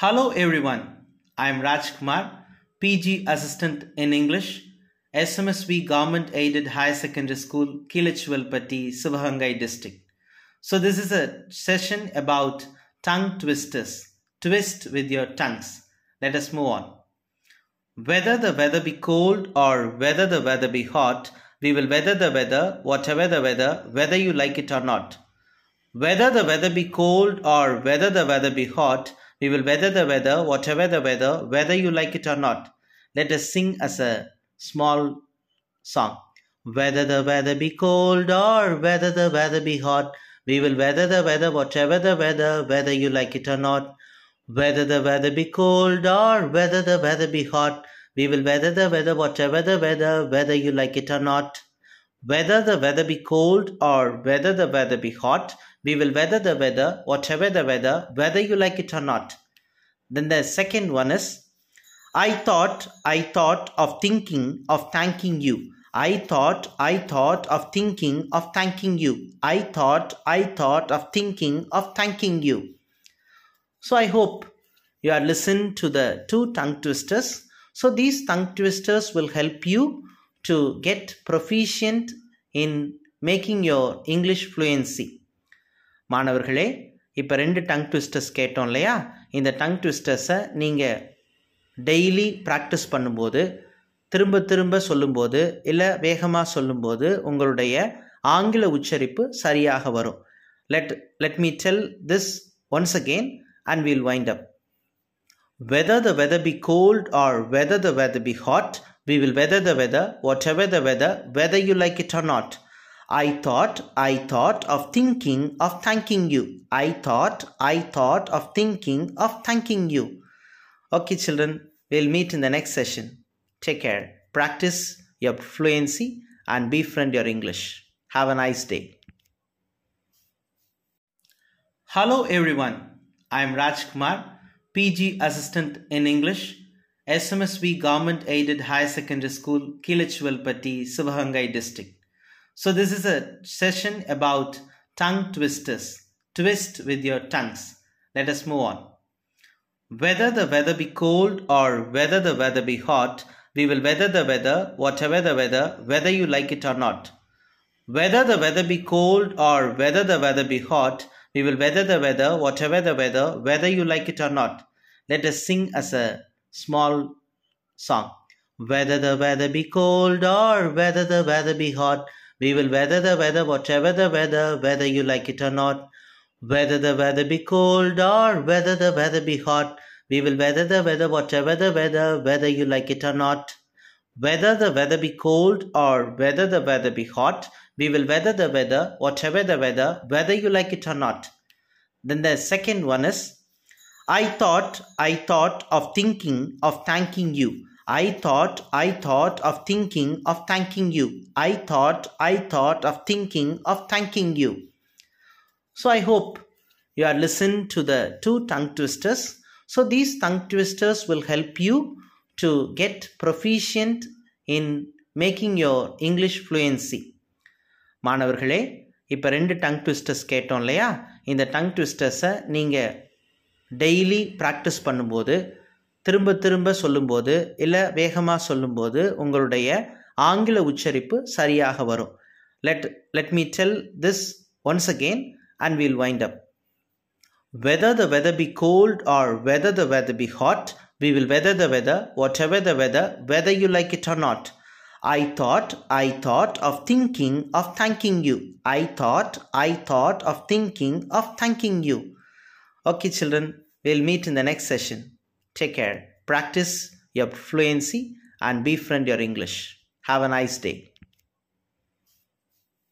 Hello everyone, I am Rajkumar, PG Assistant in English, SMSV Government Aided High Secondary School, Kilichwalpatti, Sivagangai District. So this is a session about tongue twisters. Twist with your tongues. Let us move on. Whether the weather be cold or whether the weather be hot, we will weather the weather, whatever the weather, whether you like it or not. Whether the weather be cold or whether the weather be hot, we will weather the weather, whatever the weather, whether you like it or not. Let us sing as a small song. Whether the weather be cold or whether the weather be hot, we will weather the weather, whatever the weather, whether you like it or not. Whether the weather be cold or whether the weather be hot, we will weather the weather, whatever the weather, whether you like it or not. Whether the weather be cold or whether the weather be hot, we will weather the weather, whatever the weather, whether you like it or not. Then the second one is, I thought, I thought of thinking of thanking you. I thought, I thought of thinking of thanking you. I thought, I thought of thinking of thanking you. So I hope you are listening to the two tongue twisters. So these tongue twisters will help you to get proficient in making your English fluency. மாணவர்களே இப்போ ரெண்டு tongue twisters கேட்டோம் இல்லையா? இந்த tongue ட்விஸ்டர்ஸை நீங்கள் daily practice பண்ணும்போது திரும்ப திரும்ப சொல்லும்போது இல்லை வேகமாக சொல்லும்போது உங்களுடைய ஆங்கில உச்சரிப்பு சரியாக வரும். Let let me tell this once again and we'll wind up whether the weather be cold or whether the weather be hot we will weather the weather whatever the weather whether you like it or not I thought, I thought of thinking of thanking you. I thought, I thought of thinking of thanking you. Okay, children, we'll meet in the next session. Take care. Practice your fluency and befriend your English. Have a nice day. Hello, everyone. I'm Rajkumar. PG Assistant in English, SMSV Government Aided Higher Secondary School, Kilichwalpatti, Sivagangai District. So this is a session about tongue twisters. Twist with your tongues. Let us move on. Whether the weather be cold or whether the weather be hot, we will weather the weather, whatever the weather, whether you like it or not. Whether the weather be cold or whether the weather be hot, we will weather the weather, whatever the weather, whether you like it or not. Let us sing as a small song. Whether the weather be cold or whether the weather be hot, we will weather the weather, whatever the weather, whether you like it or not. Whether the weather be cold or whether the weather be hot, we will weather the weather, whatever the weather, whether you like it or not. Whether the weather be cold or whether the weather be hot, we will weather the weather, whatever the weather, whether you like it or not. Then the second one is, I thought, I thought of thinking of thanking you. I thought, I thought of thinking of thanking you. I thought, I thought of thinking of thanking you. So I hope you are listened to the two tongue twisters. So these tongue twisters will help you to get proficient in making your English fluency. மாணவர்களே இப்போ ரெண்டு tongue twisters கேட்டோம் இல்லையா இந்த tongue ட்விஸ்டர்ஸை நீங்கள் daily practice பண்ணும்போது திரும்ப திரும்ப சொல்லும்போது இல்லை வேகமாக சொல்லும்போது உங்களுடைய ஆங்கில உச்சரிப்பு சரியாக வரும் let let me tell this once again and we'll wind up whether the weather be cold or whether the weather be hot, we will weather the weather, whatever the weather, whether you like it or not. I thought, I thought of thinking of thanking you. I thought, I thought of thinking of thanking you. Okay, children, we'll meet in the next session. Take care. Practice your fluency and befriend your English. Have a nice day.